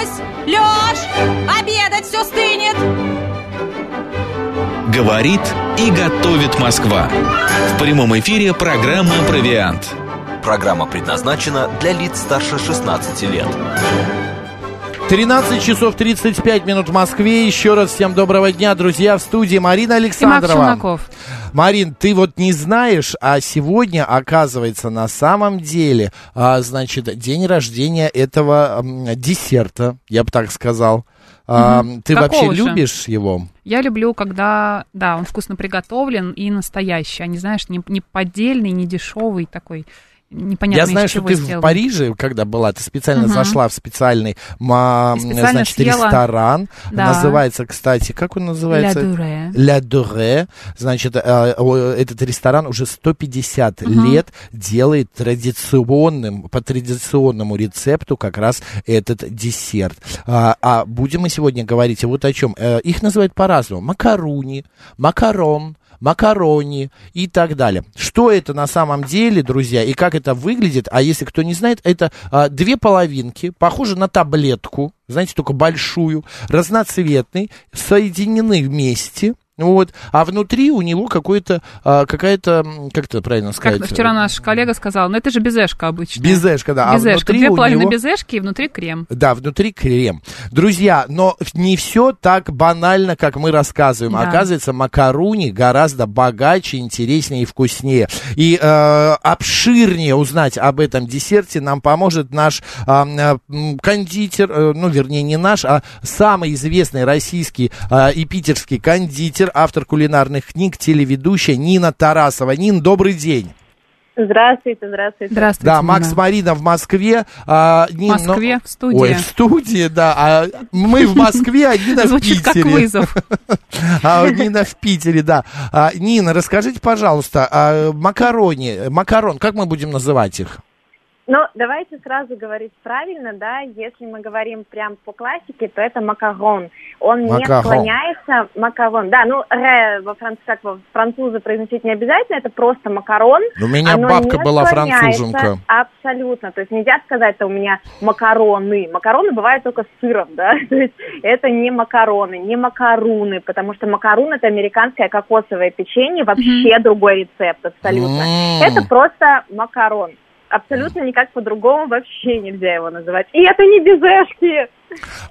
Люсь! Лёш! Обедать все стынет! Говорит и готовит Москва. В прямом эфире программа «Провиант». Программа предназначена для лиц старше 16 лет. 13 часов 35 минут в Москве. Еще раз всем доброго дня, друзья, в студии Марина И Макс Александрова. Челноков. Марин, ты вот не знаешь, а сегодня, оказывается, на самом деле, а, значит, день рождения этого десерта, я бы так сказал. А, Ты Какого вообще же? любишь его? Я люблю, когда, да, он вкусно приготовлен и настоящий, а не, знаешь, не, не поддельный, не дешевый такой, непонятно я знаю, что ты сделан. в Париже, когда была, ты специально Мгм. зашла в специальный, ма- специально значит, съела. ресторан. Да. Называется, кстати, как он называется? Ля Дуре. Ля Дуре. Значит, э, этот ресторан уже 150 лет делает традиционным, по традиционному рецепту как раз этот десерт. А, а будем мы сегодня говорить вот о чем. Э, их называют по-разному. Макаруни, макарон, макарони и так далее. Что это на самом деле, друзья, и как это выглядит? А если кто не знает, это а, две половинки, похожи на таблетку, знаете, только большую, разноцветный, соединены вместе. Вот, а внутри у него какой-то, а, какая-то, как это правильно сказать? Как вчера наш коллега сказал, ну это же безешка обычно. Безешка, да. Безешка. А внутри Две половины него... безешки и внутри крем. Да, внутри крем. Друзья, но не все так банально, как мы рассказываем. Да. Оказывается, макаруни гораздо богаче, интереснее и вкуснее. И э, обширнее узнать об этом десерте нам поможет наш м, кондитер, э, ну, вернее, не наш, а самый известный российский а, и питерский кондитер, автор кулинарных книг, телеведущая Нина Тарасова. Нин, добрый день. Здравствуйте, здравствуйте. Здравствуйте. Да, Нина. Макс Марина в Москве. а, В Нин, ну- Москве, в студии. Ой, в студии, да. А мы в Москве, а Нина в Звучит как Питере. вызов. А Нина в Питере, да. А, Нина, расскажите, пожалуйста, а, макарони, макарон, как мы будем называть их? Ну, давайте сразу говорить правильно, да, если мы говорим прям по классике, то это макарон. Он не Макарон. склоняется, макарон. Да, ну, ре во франц, как во французы произносить не обязательно, это просто макарон. Ну, У меня Оно бабка не была француженка. Абсолютно. То есть нельзя сказать, что у меня макароны. Макароны бывают только с сыром, да. То есть это не макароны, не макаруны, потому что макарун это американское кокосовое печенье, вообще другой рецепт абсолютно. М. Это просто макарон. Абсолютно никак по-другому вообще нельзя его называть. И это не безешки.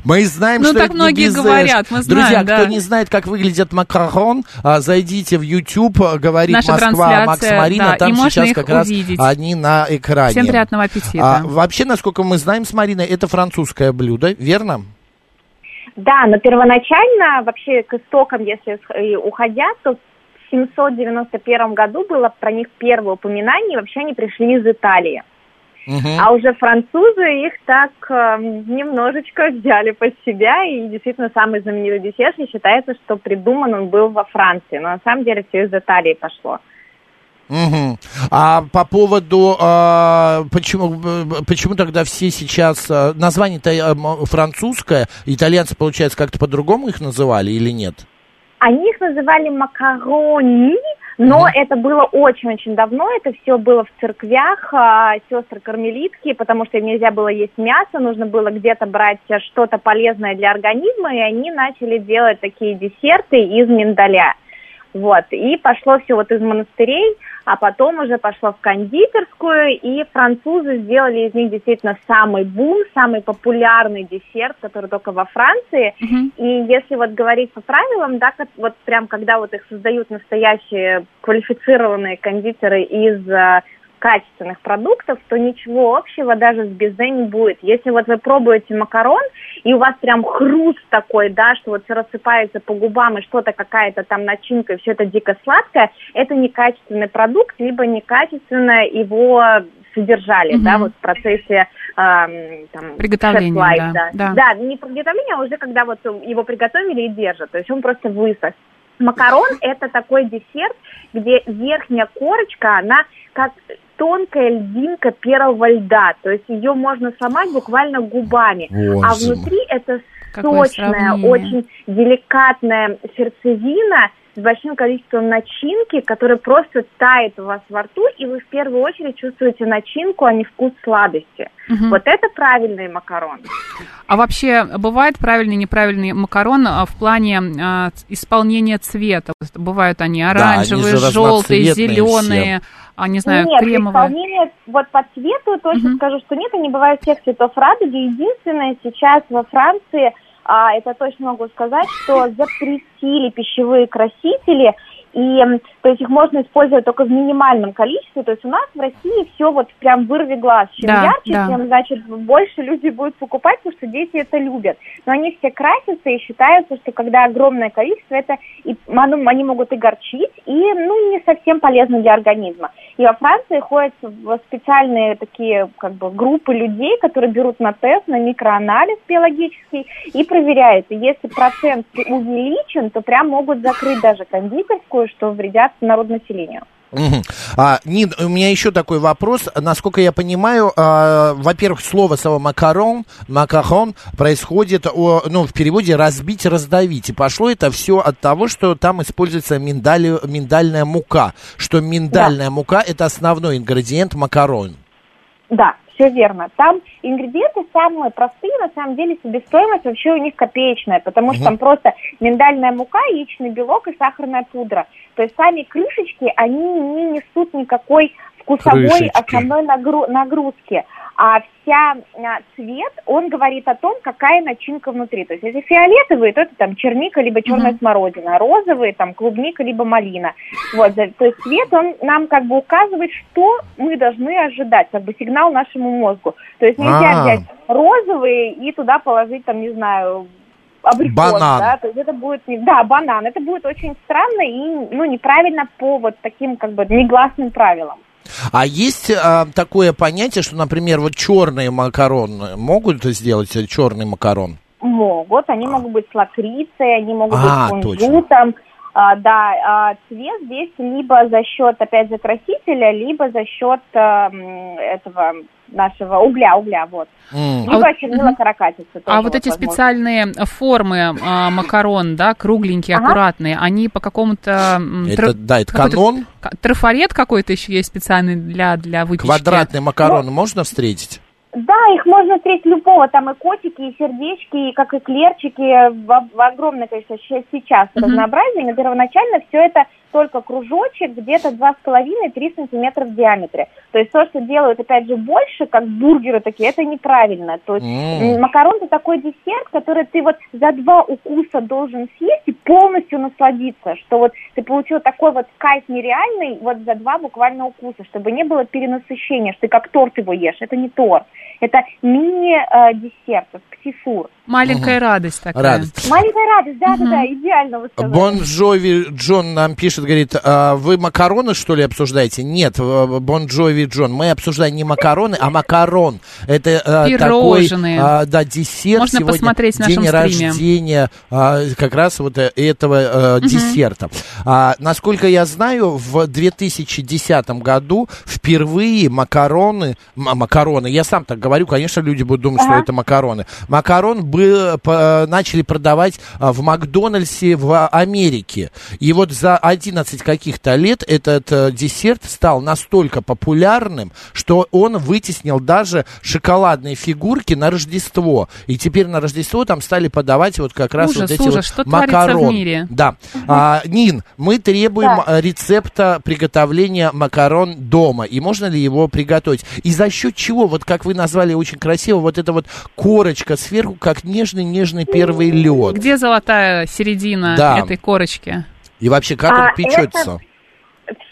Мы знаем, Ну, что так это не многие безэш. говорят, мы Друзья, знаем, кто да. не знает, как выглядит макарон, а, зайдите в YouTube, а, говорит Наша Москва, Макс Марина, да, там и можно сейчас их как раз увидеть. они на экране. Всем приятного аппетита. А, вообще, насколько мы знаем с Мариной, это французское блюдо, верно? Да, но первоначально, вообще к истокам, если уходя, то в 791 году было про них первое упоминание, и вообще они пришли из Италии. Мгм. А уже французы их так эм, немножечко взяли под себя, и действительно самый знаменитый десерт, и считается, что придуман он был во Франции, но на самом деле все из Италии пошло. Мгм. А по поводу, а, почему, б- почему тогда все сейчас, а, название-то м, французское, итальянцы, получается, как-то по-другому их называли или нет? Они их называли макарони, но это было очень-очень давно, это все было в церквях, а, сестры кармелитки, потому что им нельзя было есть мясо, нужно было где-то брать а, что-то полезное для организма, и они начали делать такие десерты из миндаля. Вот, и пошло все вот из монастырей, а потом уже пошло в кондитерскую, и французы сделали из них действительно самый бум, самый популярный десерт, который только во Франции. Мгм. И если вот говорить по правилам, да, вот прям когда вот их создают настоящие квалифицированные кондитеры из э, качественных продуктов, то ничего общего даже с безе не будет. Если вот вы пробуете макарон, и у вас прям хруст такой, да, что вот все рассыпается по губам, и что-то какая-то там начинка, и все это дико сладкое, это некачественный продукт, либо некачественно его содержали, Мгм. да, вот в процессе эм, там, Приготовления, да, да. да, не приготовление, а уже когда вот его приготовили и держат, то есть он просто высох. Макарон – это такой десерт, где верхняя корочка, она как тонкая льдинка первого льда, то есть ее можно сломать буквально губами, Боже а внутри это Какое сочная, сравнение. очень деликатная сердцевина с большим количеством начинки, которая просто тает у вас во рту, и вы в первую очередь чувствуете начинку, а не вкус сладости. Мгм. Вот это правильный макарон. А вообще бывает правильный и неправильный макарон а, в плане ц- исполнения цвета? Бывают они они оранжевые, же желтые, разноцветные зеленые, а не знаю, нет, кремовые. исполнение вот по цвету точно Мгм. скажу, что нет, они бывают всех цветов радуги. Единственное, сейчас во Франции, а, это точно могу сказать, что запретили пищевые красители, и то есть их можно использовать только в минимальном количестве. То есть у нас в России все вот прям вырви глаз. Чем Да, ярче, да. тем, значит, больше люди будут покупать, потому что дети это любят. Но они все красятся и считаются, что когда огромное количество, это и, оно- они могут и горчить, и ну, не совсем полезно для организма. И во Франции ходят в специальные такие как бы группы людей, которые берут на тест, на микроанализ биологический и проверяют. И если процент увеличен, то прям могут закрыть даже кондитерскую, что вредят народонаселению. Мгм. А, Нин, у меня еще такой вопрос. Насколько я понимаю, а, во-первых, слово само макарон, макарон происходит, о, ну, в переводе разбить, раздавить. И пошло это все от того, что там используется миндаль- миндальная мука. Что миндальная мука это основной ингредиент макарон. Да, все верно. Там ингредиенты самые простые, на самом деле себестоимость вообще у них копеечная, потому что там просто миндальная мука, яичный белок и сахарная пудра. То есть сами крышечки, они не несут никакой вкусовой Крышечки. основной нагру- нагрузки. А вся а, цвет, он говорит о том, какая начинка внутри. То есть если фиолетовые, то это там черника, либо черная смородина, а розовые, там клубника, либо малина. Вот, то есть цвет, он нам как бы указывает, что мы должны ожидать, как бы сигнал нашему мозгу. То есть нельзя А. взять розовые и туда положить, там, не знаю, абрикос, Банан. да, то есть это будет, не- да, банан, это будет очень странно и, ну, неправильно по вот таким, как бы, негласным правилам. А есть а, такое понятие, что, например, вот черные макароны могут сделать черный макарон? Могут, они могут быть с лакрицей, они могут А, быть с точно. А, да, а цвет здесь либо за счет, опять же, красителя, либо за счет а, м, этого нашего угля, угля, вот. М. Либо вот- чернила каракатицы. А тоже вот эти возможно. специальные формы а, макарон, да, кругленькие, Ага. аккуратные, они по какому-то... Это, да, это канон. ка- Трафарет какой-то еще есть специальный для, для выпечки. Квадратные макароны можно встретить? Да, их можно встретить любого, там и котики, и сердечки, и как эклерчики, в, в огромное количество сейчас Мгм. разнообразие, но первоначально все это только кружочек, где-то 2,5-3 сантиметра в диаметре. То есть то, что делают, опять же, больше, как бургеры такие, это неправильно. То есть м, макарон это такой десерт, который ты вот за два укуса должен съесть и полностью насладиться, что вот ты получил такой вот кайф нереальный вот за два буквально укуса, чтобы не было перенасыщения, что ты как торт его ешь. Это не торт, это мини-десерт, птифур. Маленькая радость такая. Радость. Маленькая радость, да-да-да, идеально вы сказали. Бон Джови Джон нам пишет, говорит, «А вы макароны, что ли, обсуждаете? Нет, Бон Джови Джон, мы обсуждаем не макароны, а макарон. Это э, такой, Пирожные. а, да, десерт Можно сегодня, посмотреть в день нашем стриме. рождения а, как раз вот э, этого э, десерта. А, насколько я знаю, в 2010 году впервые макароны, макароны, я сам так говорю, конечно, люди будут думать, что это макароны. Макарон был, по- начали продавать а, в Макдональдсе в Америке. И вот за 11 каких-то лет этот э, десерт стал настолько популярным, что он вытеснил даже шоколадные фигурки на Рождество. И теперь на Рождество там стали подавать вот как раз Ужас, вот эти ужас, вот что творится в макароны. мире? Да. А, Нин, мы требуем Да. э, рецепта приготовления макарон дома. И можно ли его приготовить? И за счет чего, вот как вы назвали очень красиво, вот эта вот корочка сверху, как нежный-нежный первый лед. Где золотая середина Да. этой корочки? И вообще, как А, он печется?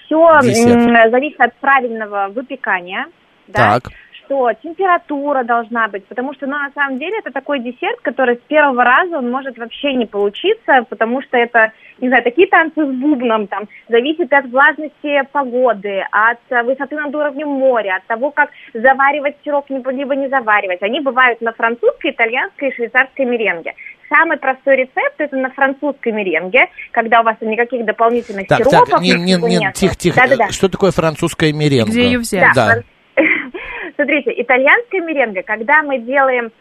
Все Десерт. зависит от правильного выпекания, да, Так. что температура должна быть, потому что, ну, на самом деле, это такой десерт, который с первого раза он может вообще не получиться, потому что это, не знаю, такие танцы с бубном, там, зависит от влажности погоды, от э, высоты над уровнем моря, от того, как заваривать сироп, либо не заваривать. Они бывают на французской, итальянской и швейцарской меренге. Самый простой рецепт это на французской меренге, когда у вас никаких дополнительных Так, сиропов так, не, не, не, нет. тихо, тихо. Да-да-да. Что такое французская меренга? Где ее взять? Да. фран- Смотрите, итальянская меренга, когда мы делаем,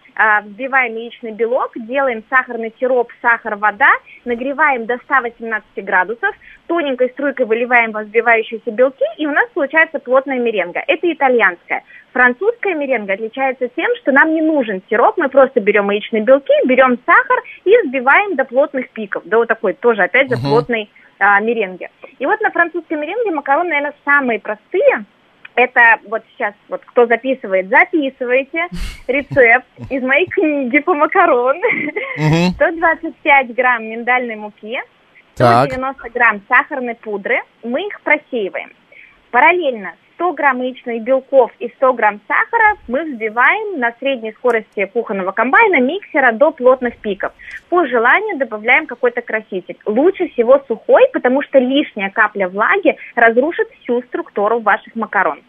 взбиваем яичный белок, делаем сахарный сироп, сахар, вода, нагреваем до 118 градусов, тоненькой струйкой выливаем во взбивающиеся белки, и у нас получается плотная меренга. Это итальянская. Французская меренга отличается тем, что нам не нужен сироп, мы просто берем яичные белки, берем сахар и взбиваем до плотных пиков, до вот такой тоже, опять же, Мгм. плотной а, меренги. И вот на французской меренге макароны, наверное, самые простые. Это вот сейчас, вот кто записывает, записывайте рецепт из моей книги по макарон. Мгм. 125 грамм миндальной муки, Так. 190 грамм сахарной пудры. Мы их просеиваем. Параллельно 100 грамм яичных белков и 100 грамм сахара мы взбиваем на средней скорости кухонного комбайна миксера до плотных пиков. По желанию добавляем какой-то краситель. Лучше всего сухой, потому что лишняя капля влаги разрушит всю структуру ваших макарон.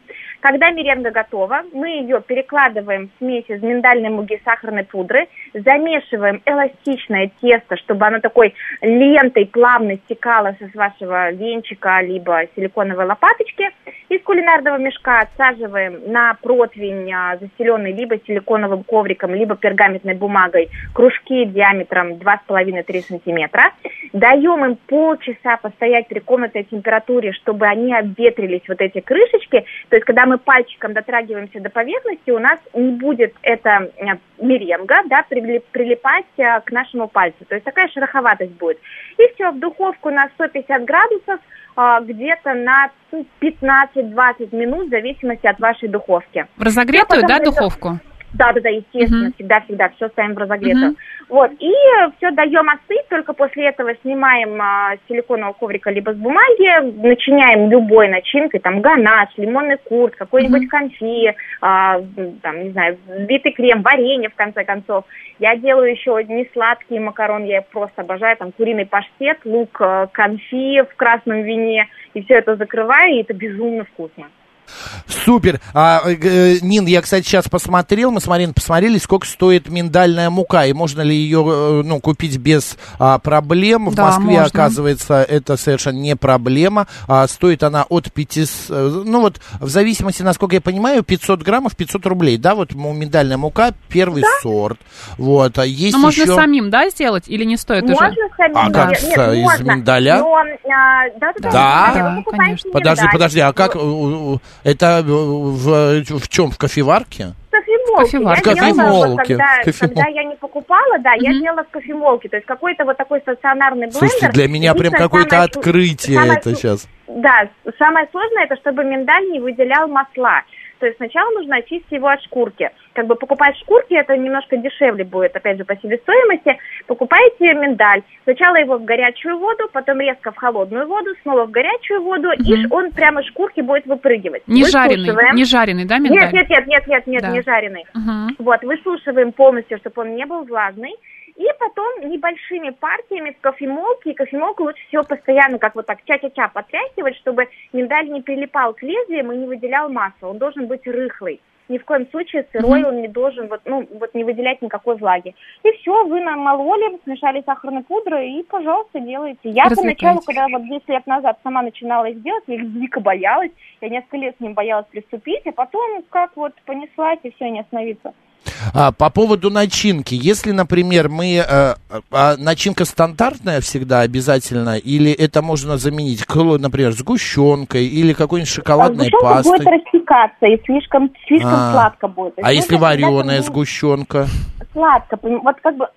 Когда меренга готова, мы ее перекладываем в смесь из миндальной муки и сахарной пудры, замешиваем эластичное тесто, чтобы оно такой лентой плавно стекало с вашего венчика либо силиконовой лопаточки. Из кулинарного мешка отсаживаем на противень, а, застеленный либо силиконовым ковриком, либо пергаментной бумагой, кружки диаметром 2,5-3 сантиметра. Даем им полчаса постоять при комнатной температуре, чтобы они обветрились, вот эти крышечки. То есть, когда мы пальчиком дотрагиваемся до поверхности, у нас не будет эта э, меренга, да, прилип- прилипать э, к нашему пальцу. То есть, такая шероховатость будет. И все, в духовку на 150 градусов, а, где-то на ну, 15-20 минут, в зависимости от вашей духовки. В разогретую, да, это- духовку? Да, да, да, естественно, Мгм. всегда-всегда все ставим в разогретую. Вот, и все даем остыть, только после этого снимаем а, с силиконового коврика либо с бумаги, начиняем любой начинкой, там, ганаш, лимонный курт, какой-нибудь Мгм. конфи, а, там, не знаю, взбитый крем, варенье, в конце концов. Я делаю еще не сладкие макароны, я их просто обожаю, там, куриный паштет, лук, э, конфи в красном вине, и все это закрываю, и это безумно вкусно. Супер. А, э, э, Нин, я, кстати, сейчас посмотрел, мы с Мариной посмотрели, сколько стоит миндальная мука, и можно ли ее э, ну, купить без а, проблем. В Да, Москве, можно. оказывается, это совершенно не проблема. А, стоит она от 500, э, ну вот, в зависимости, насколько я понимаю, 500 граммов 500 рублей, да, вот миндальная мука, первый сорт. Вот, а есть Ну, можно еще... самим, да, сделать или не стоит уже? Можно самим А делать? как Нет, с- из можно. миндаля? Но, а, да, да, да, Да? Да, конечно. Подожди, миндаль. подожди, а как, э, это в, в чем, в кофеварке? кофемолке. Кофеварке. Я делала, Кофемолке. когда, Кофемол- когда я не покупала, да, я Мгм. делала в кофемолке. То есть какой-то вот такой стационарный блендер. Слушайте, для меня прям какое-то самое открытие самое это сейчас. Да, самое сложное, это чтобы миндаль не выделял масла. То есть сначала нужно очистить его от шкурки. Как бы покупать шкурки, это немножко дешевле будет, опять же, по себестоимости. Покупаете миндаль. Сначала его в горячую воду, потом резко в холодную воду, снова в горячую воду, и Мгм. ш- он прямо шкурки будет выпрыгивать. Не жареный, не жареный, да, Нет, миндаль? нет, нет, нет, нет, нет, Да. не жареный. Мгм. Вот, высушиваем полностью, чтобы он не был влажный. И потом небольшими партиями в кофемолке. И кофемолку лучше всего постоянно, как вот так, ча-ча-ча потряхивать, чтобы миндаль не прилипал к лезвиям и не выделял масло. Он должен быть рыхлый. Ни в коем случае сырой Мгм. он не должен вот, ну, вот не выделять никакой влаги. И все, вы намололи, смешали сахарной пудрой и, пожалуйста, делайте. Я поначалу, когда вот 10 лет назад сама начинала их делать, я их дико боялась. Я несколько лет к ним боялась приступить, а потом как вот понеслась и все, не остановиться. А, по поводу начинки, если, например, мы... э, а начинка стандартная всегда обязательно, или это можно заменить, например, сгущенкой или какой-нибудь шоколадной Сгущенка пастой? будет растекаться и слишком, слишком А. сладко будет. А если вареная сгущенка? Сладко. Вот как бы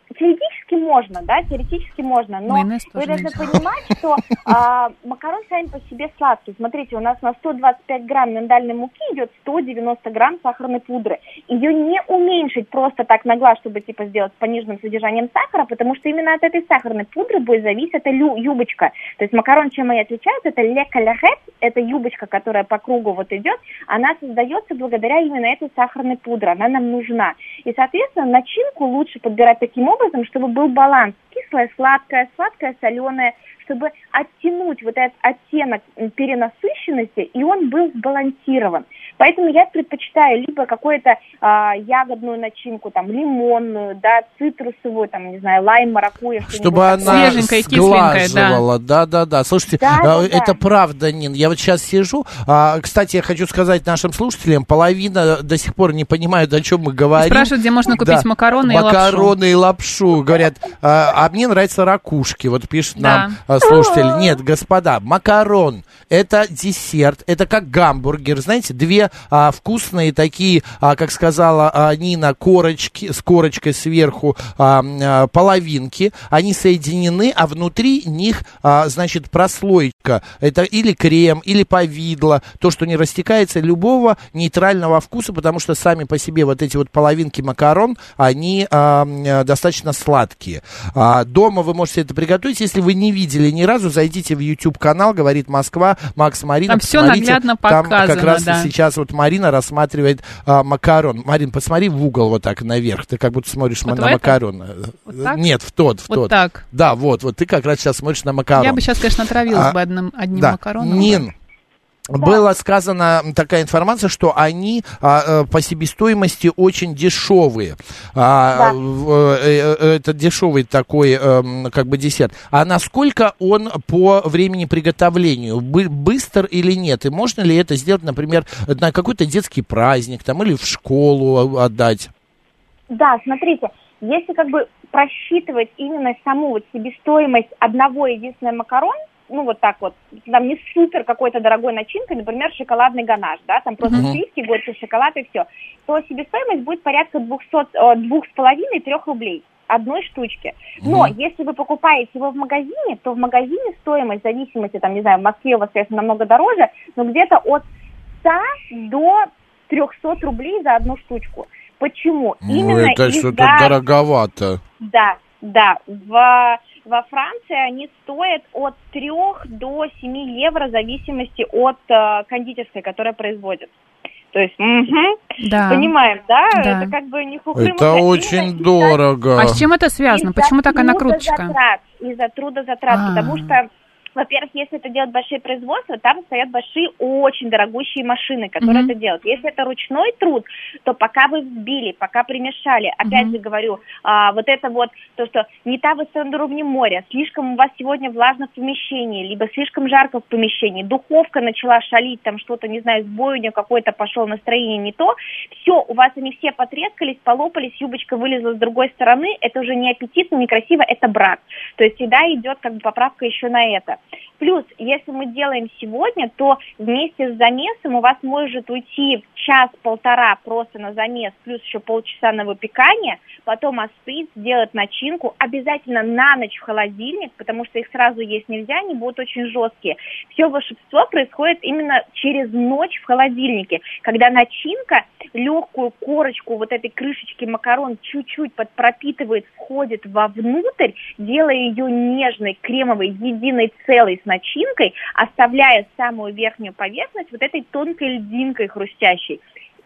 теоретически можно, да, теоретически можно, но Майонез вы должны нельзя. понимать, что а, макарон сами по себе сладкий. Смотрите, у нас на 125 грамм миндальной муки идет 190 грамм сахарной пудры. Ее не уменьшить просто так на глаз, чтобы типа сделать с пониженным содержанием сахара, потому что именно от этой сахарной пудры будет зависеть эта лю- юбочка. То есть макарон чем и отличается, это ле калярет, это юбочка, которая по кругу вот идет, она создается благодаря именно этой сахарной пудре, она нам нужна. И, соответственно, начинку лучше подбирать таким образом, чтобы был баланс кислое, сладкое, сладкое, соленое, чтобы оттянуть вот этот оттенок перенасыщенности, и он был сбалансирован. Поэтому я предпочитаю либо какую-то а, ягодную начинку, там, лимонную, да, цитрусовую, там, не знаю, лайм, маракуйя. Чтобы она сглаживала. Да, да, да. Слушайте, Да, а, да, да. это правда, Нин. Я вот сейчас сижу. а, кстати, я хочу сказать нашим слушателям, половина до сих пор не понимают, о чем мы говорим. Спрашивают, где можно купить Да. макароны и лапшу. Макароны и лапшу. Говорят, а, а мне нравятся ракушки. Вот пишет нам Да. а, слушатель. Нет, господа, макарон это десерт, это как гамбургер. Знаете, две а, вкусные такие, а, как сказала а, Нина, корочки с корочкой сверху а, а, половинки. Они соединены, а внутри них, а, значит, прослойка. Это или крем, или повидло. То, что не растекается любого нейтрального вкуса, потому что сами по себе вот эти вот половинки макарон, они а, а, достаточно сладкие. А, дома вы можете это приготовить. Если вы не видели ни разу, зайдите в YouTube канал, говорит Москва, Макс Марина. Там посмотрите. наглядно Там как показано, раз да. сейчас вот Марина рассматривает а, макарон. Марин, посмотри в угол вот так наверх. Ты как будто смотришь Вот на это? макарон. Вот так? Нет, в тот, в Вот тот. так. Да, вот, вот ты как раз сейчас смотришь на макарон. Я бы сейчас, конечно, отравилась А, бы одним, одним да. макароном. Нин, Была сказана такая информация, что они а, э, по себестоимости очень дешевые. А, Да. э, э, это дешевый такой эм, как бы десерт. А насколько он по времени приготовлению? Бы- быстр или нет? И можно ли это сделать, например, на какой-то детский праздник там, или в школу отдать? Да, смотрите, если как бы просчитывать именно саму вот себестоимость одного единственного макарон, ну вот так вот, там не супер какой-то дорогой начинкой, например, шоколадный ганаш, да, там просто Мгм. сливки, горький шоколад и все, то себестоимость будет порядка 200, э, рублей одной штучки. Но Мгм. если вы покупаете его в магазине, то в магазине стоимость, в зависимости, там, не знаю, в Москве у вас, конечно, намного дороже, но где-то от 100 до 300 рублей за одну штучку. Почему? Ну, это из-за- что-то дороговато. Да, да. В, во Франции они стоят от 3 до 7 евро в зависимости от э, кондитерской, которая производит. То есть, мгм, Да. понимаем, да? Да. Это как бы не хухры Это очень дорого. А с чем это связано? Почему такая накруточка? трудозатрат, Из-за трудозатрат, А. потому что во-первых, если это делают большие производства, там стоят большие, очень дорогущие машины, которые Мгм. это делают. Если это ручной труд, то пока вы взбили, пока примешали, опять Мгм. же говорю, а, вот это вот, то, что не та высота уровня моря, слишком у вас сегодня влажно в помещении, либо слишком жарко в помещении, духовка начала шалить, там что-то, не знаю, сбой у нее какой-то пошел, настроение не то, все, у вас они все потрескались, полопались, юбочка вылезла с другой стороны, это уже не аппетитно, не красиво, это брак. То есть всегда идет как бы поправка еще на это. Плюс, если мы делаем сегодня, то вместе с замесом у вас может уйти час-полтора просто на замес, плюс еще полчаса на выпекание, потом остыть, сделать начинку, обязательно на ночь в холодильник, потому что их сразу есть нельзя, они будут очень жесткие. Все волшебство происходит именно через ночь в холодильнике, когда начинка легкую корочку вот этой крышечки макарон чуть-чуть под пропитывает, входит вовнутрь, делая ее нежной, кремовой, единой целой с начинкой, оставляя самую верхнюю поверхность вот этой тонкой льдинкой хрустящей.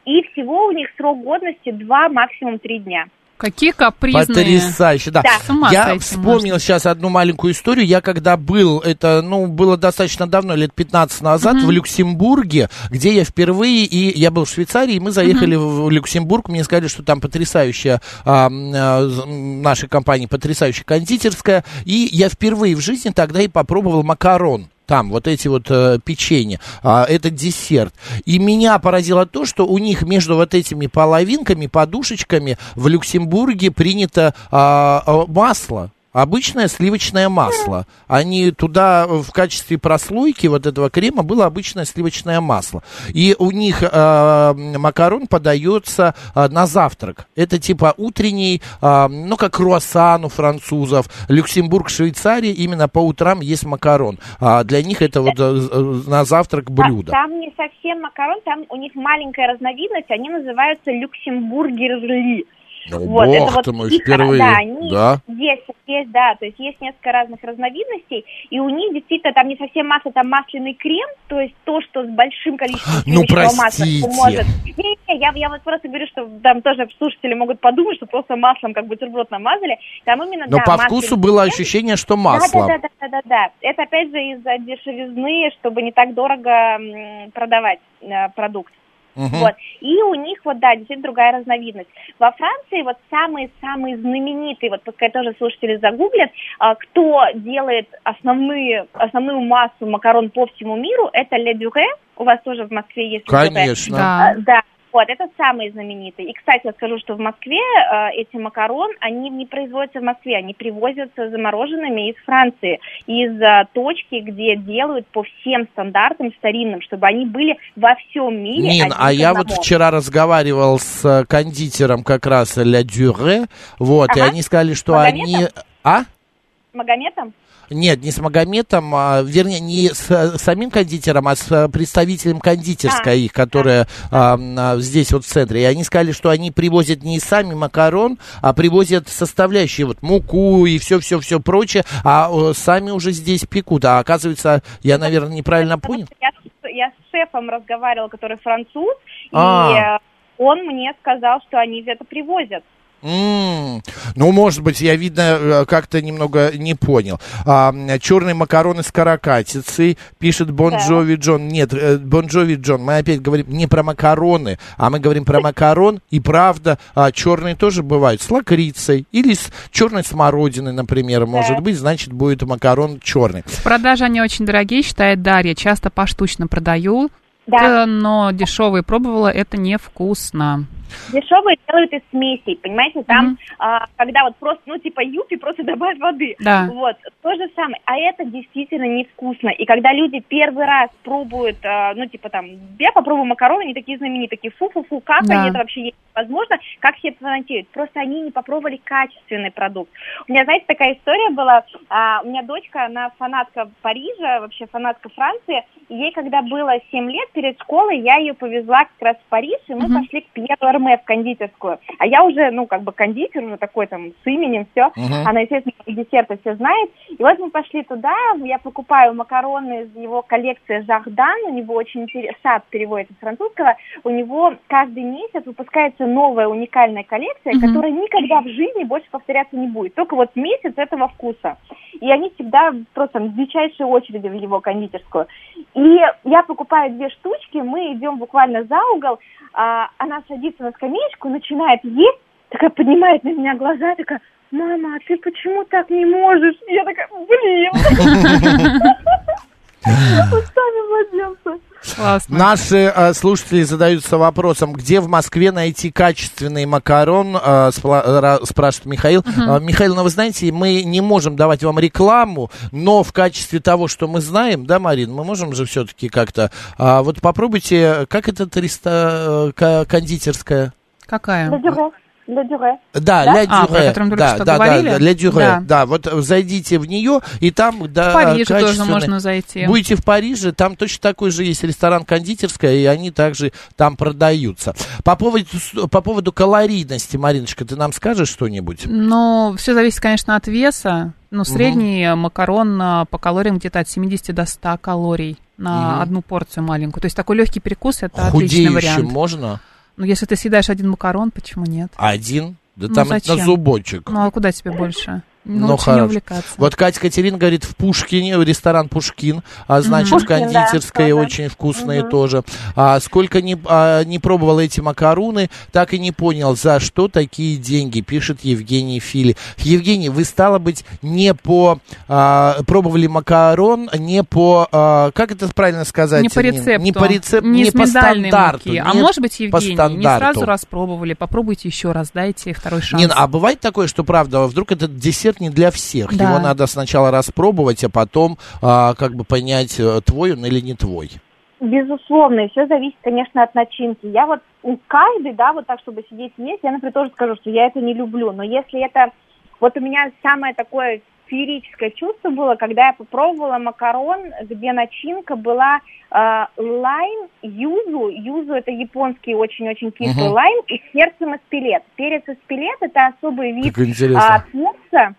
И всего у них срок годности 2, максимум 3 дня. Какие капризные. Потрясающе, да. Да. Я вспомнил можно. сейчас одну маленькую историю. Я когда был, это, ну, было достаточно давно, лет 15 назад, в Люксембурге, где я впервые, и я был в Швейцарии, и мы заехали в Люксембург, мне сказали, что там потрясающая, а, а, м, нашей компании потрясающая кондитерская, и я впервые в жизни тогда и попробовал макарон. Там вот эти вот э, печенья, а, это десерт. И меня поразило то, что у них между вот этими половинками, подушечками в Люксембурге принято а, масло. Обычное сливочное масло. Они туда в качестве прослойки вот этого крема было обычное сливочное масло. И у них а, макарон подается а, на завтрак. Это типа утренний, а, ну как круассан у французов. Люксембург, Швейцария, именно по утрам есть макарон. А для них это вот э, э, на завтрак блюдо. Та- Там не совсем макарон, там у них маленькая разновидность, они называются люксембургерли. Вот, это бог вот ты мой, впервые. Да, они Да? есть, есть, да, то есть есть несколько разных разновидностей, и у них действительно там не совсем масло, там масляный крем, то есть то, что с большим количеством Ну, масла может... Не, не, я, я вот просто говорю, что там тоже слушатели могут подумать, что просто маслом как бутерброд намазали, там именно, Но да, по вкусу было крем. ощущение, что масло. Да, да, да, да, да, да. Это опять же из-за дешевизны, чтобы не так дорого продавать э, продукт. Вот. И у них вот, да, действительно другая разновидность. Во Франции вот самые-самые знаменитые, вот пускай тоже слушатели загуглят, а, кто делает основные, основную массу макарон по всему миру, это Ле Дюре. У вас тоже в Москве есть Ле Дюре. Конечно. Да. А, Да, вот, это самые знаменитые. И, кстати, я скажу, что в Москве э, эти макарон, они не производятся в Москве, они привозятся замороженными из Франции, из э, точки, где делают по всем стандартам старинным, чтобы они были во всем мире. Нин, а я вот одному. вчера разговаривал с э, кондитером как раз Ля Дюре, вот, и Ага. они сказали, что Магометом? они... А? Магометом? Нет, не с Магометом, а, вернее, не с э, самим кондитером, а с э, представителем кондитерской А. их, которая а, а, здесь вот в центре. И они сказали, что они привозят не сами макарон, а привозят составляющие, вот муку и все-все-все прочее, а сами уже здесь пекут. А оказывается, я, наверное, неправильно понял. Я, с- я с шефом разговаривала, который француз, А. и э, он мне сказал, что они это привозят. М, Ну, может быть, я, видно, э, как-то немного не понял. А, черные макароны с каракатицей, пишет Бон Да. Джови Джон. Нет, э, Бон Джови Джон, мы опять говорим не про макароны, а мы говорим про макарон. И правда, а, черные тоже бывают с лакрицей или с черной смородиной, например, может быть, значит, будет макарон черный. В продаже они очень дорогие, считает Дарья. Часто поштучно продаю, Да. э, но дешевые пробовала, это невкусно. Дешевые делают из смесей, понимаете, там, Мгм. а, когда вот просто, ну, типа юпи, просто добавь воды. Да. Вот, то же самое. А это действительно невкусно. И когда люди первый раз пробуют, а, ну, типа там, я попробую макароны, они такие знаменитые, такие фу-фу-фу, как Да. они это вообще есть возможно, как себе фанатеют. Просто они не попробовали качественный продукт. У меня, знаете, такая история была, а, у меня дочка, она фанатка Парижа, вообще фанатка Франции, и ей, когда было 7 лет, перед школой я ее повезла как раз в Париж, и мы Мгм. пошли к Пьеру Эрме в кондитерскую. А я уже, ну, как бы кондитер, уже такой там с именем, все. Мгм. Она, естественно, десерты все знает. И вот мы пошли туда, я покупаю макароны из его коллекции Жахдан, у него очень интересный, сад переводится с французского, у него каждый месяц выпускается новая уникальная коллекция, Мгм. которая никогда в жизни больше повторяться не будет. Только вот месяц этого вкуса. И они всегда просто в дичайшей очереди в его кондитерскую. И я покупаю две штучки, мы идем буквально за угол, а, она садится на скамеечку, начинает есть, такая поднимает на меня глаза, такая, мама, а ты почему так не можешь? И я такая, блин. Устами младенца. Классно. Наши э, слушатели задаются вопросом, где в Москве найти качественный макарон, э, спла- ра- спрашивает Михаил. Э, Михаил, ну вы знаете, мы не можем давать вам рекламу, но в качестве того, что мы знаем, да, Марин, мы можем же все-таки как-то... а, вот попробуйте, как это триста, э, ка- кондитерская? Какая? Для Для дюре. Да, Да? ля А, про дюре. мы только да, что да, говорили? да, ля дюре. Да. Да. вот зайдите в нее, и там, да, В Париже тоже качественный- можно зайти. Будете в Париже, там точно такой же есть ресторан кондитерская, и они также там продаются. По поводу, по поводу калорийности, Мариночка, ты нам скажешь что-нибудь? Ну, все зависит, конечно, от веса. Ну, средний макарон а, по калориям где-то от 70 до 100 калорий на Мгм. одну порцию маленькую. То есть такой легкий перекус это отличный Худеющим вариант. можно? Ну, если ты съедаешь один макарон, почему нет? Один? Да Ну, там это на зачем? зубочек. Ну, а куда тебе больше? Ну, Ну, не хорошо. увлекаться. Вот Катя Катерина говорит, в Пушкине, ресторан Пушкин, а значит, Пушкин, да, кондитерская тоже. очень вкусные тоже. А, сколько не, а, не пробовал эти макаруны, так и не понял, за что такие деньги, пишет Евгений Фили. Евгений, вы, стало быть, не по... а, пробовали макарон, не по... а, как это правильно сказать? не по рецепту. Не по рецепту, не, не, по стандарту. муки. А не может быть, по Евгений, не сразу распробовали. Попробуйте еще раз, дайте второй шанс. Нин, а бывает такое, что правда, вдруг этот десерт не для всех. Да. Его надо сначала распробовать, а потом а, как бы понять, э, твой он или не твой. Безусловно, и все зависит, конечно, от начинки. Я вот у каждой, да, вот так, чтобы сидеть и есть, я, например, тоже скажу, что я это не люблю. Но если это... Вот у меня самое такое феерическое чувство было, когда я попробовала макарон, где начинка была э, лайм, юзу. Юзу это японский очень-очень кислый Мгм. лайм и перцем испилет. Перец испилет это особый вид а, перца.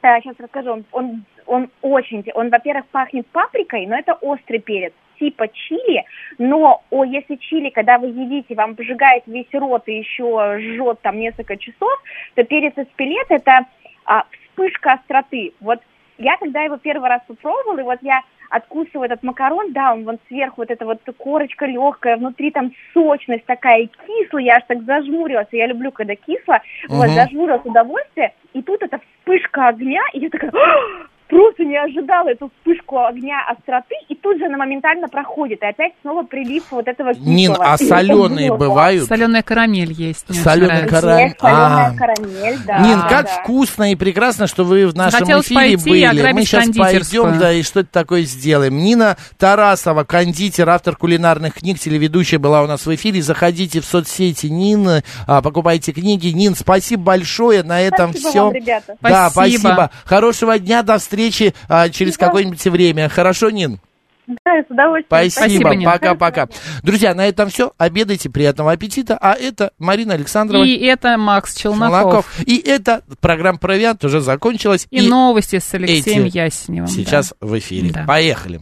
Сейчас расскажу. Он, он, он очень, он, во-первых, пахнет паприкой, но это острый перец типа чили, но о, если чили, когда вы едите, вам пожигает весь рот и еще жжет там несколько часов, то перец испилет это а, вспышка остроты. Вот я когда его первый раз попробовала, и вот я откусываю этот макарон, да, он вон сверху вот эта вот корочка легкая, внутри там сочность такая кислая, я аж так зажмурилась, я люблю, когда кисло, вот, Мгм. зажмурилась удовольствие, и тут эта вспышка огня, и я такая, «А!» просто не ожидала эту вспышку огня остроты, и тут же она моментально проходит, и опять снова прилив вот этого кислого. Нин, а соленые бывают? Соленая карамель есть. Соленая карамель. Есть соленая А. карамель, да. Нин, как вкусно и прекрасно, что вы в нашем эфире были. Мы сейчас пойдем, да, и что-то такое сделаем. Нина Тарасова, кондитер, автор кулинарных книг, телеведущая была у нас в эфире. Заходите в соцсети Нины, а, покупайте книги. Нин, спасибо большое. На этом Спасибо все. вам, ребята. Да, Спасибо. спасибо. Хорошего дня, до встречи а, через Спасибо. какое-нибудь время. Хорошо, Нин? Да, с удовольствием. Спасибо. Пока-пока. Друзья, на этом все. Обедайте, приятного аппетита. А это Марина Александрова. И это Макс Челноков. Челноков. И эта программа «Провиант» уже закончилась. И, новости с Алексеем Ясеневым. да. Сейчас в эфире. Да. Поехали.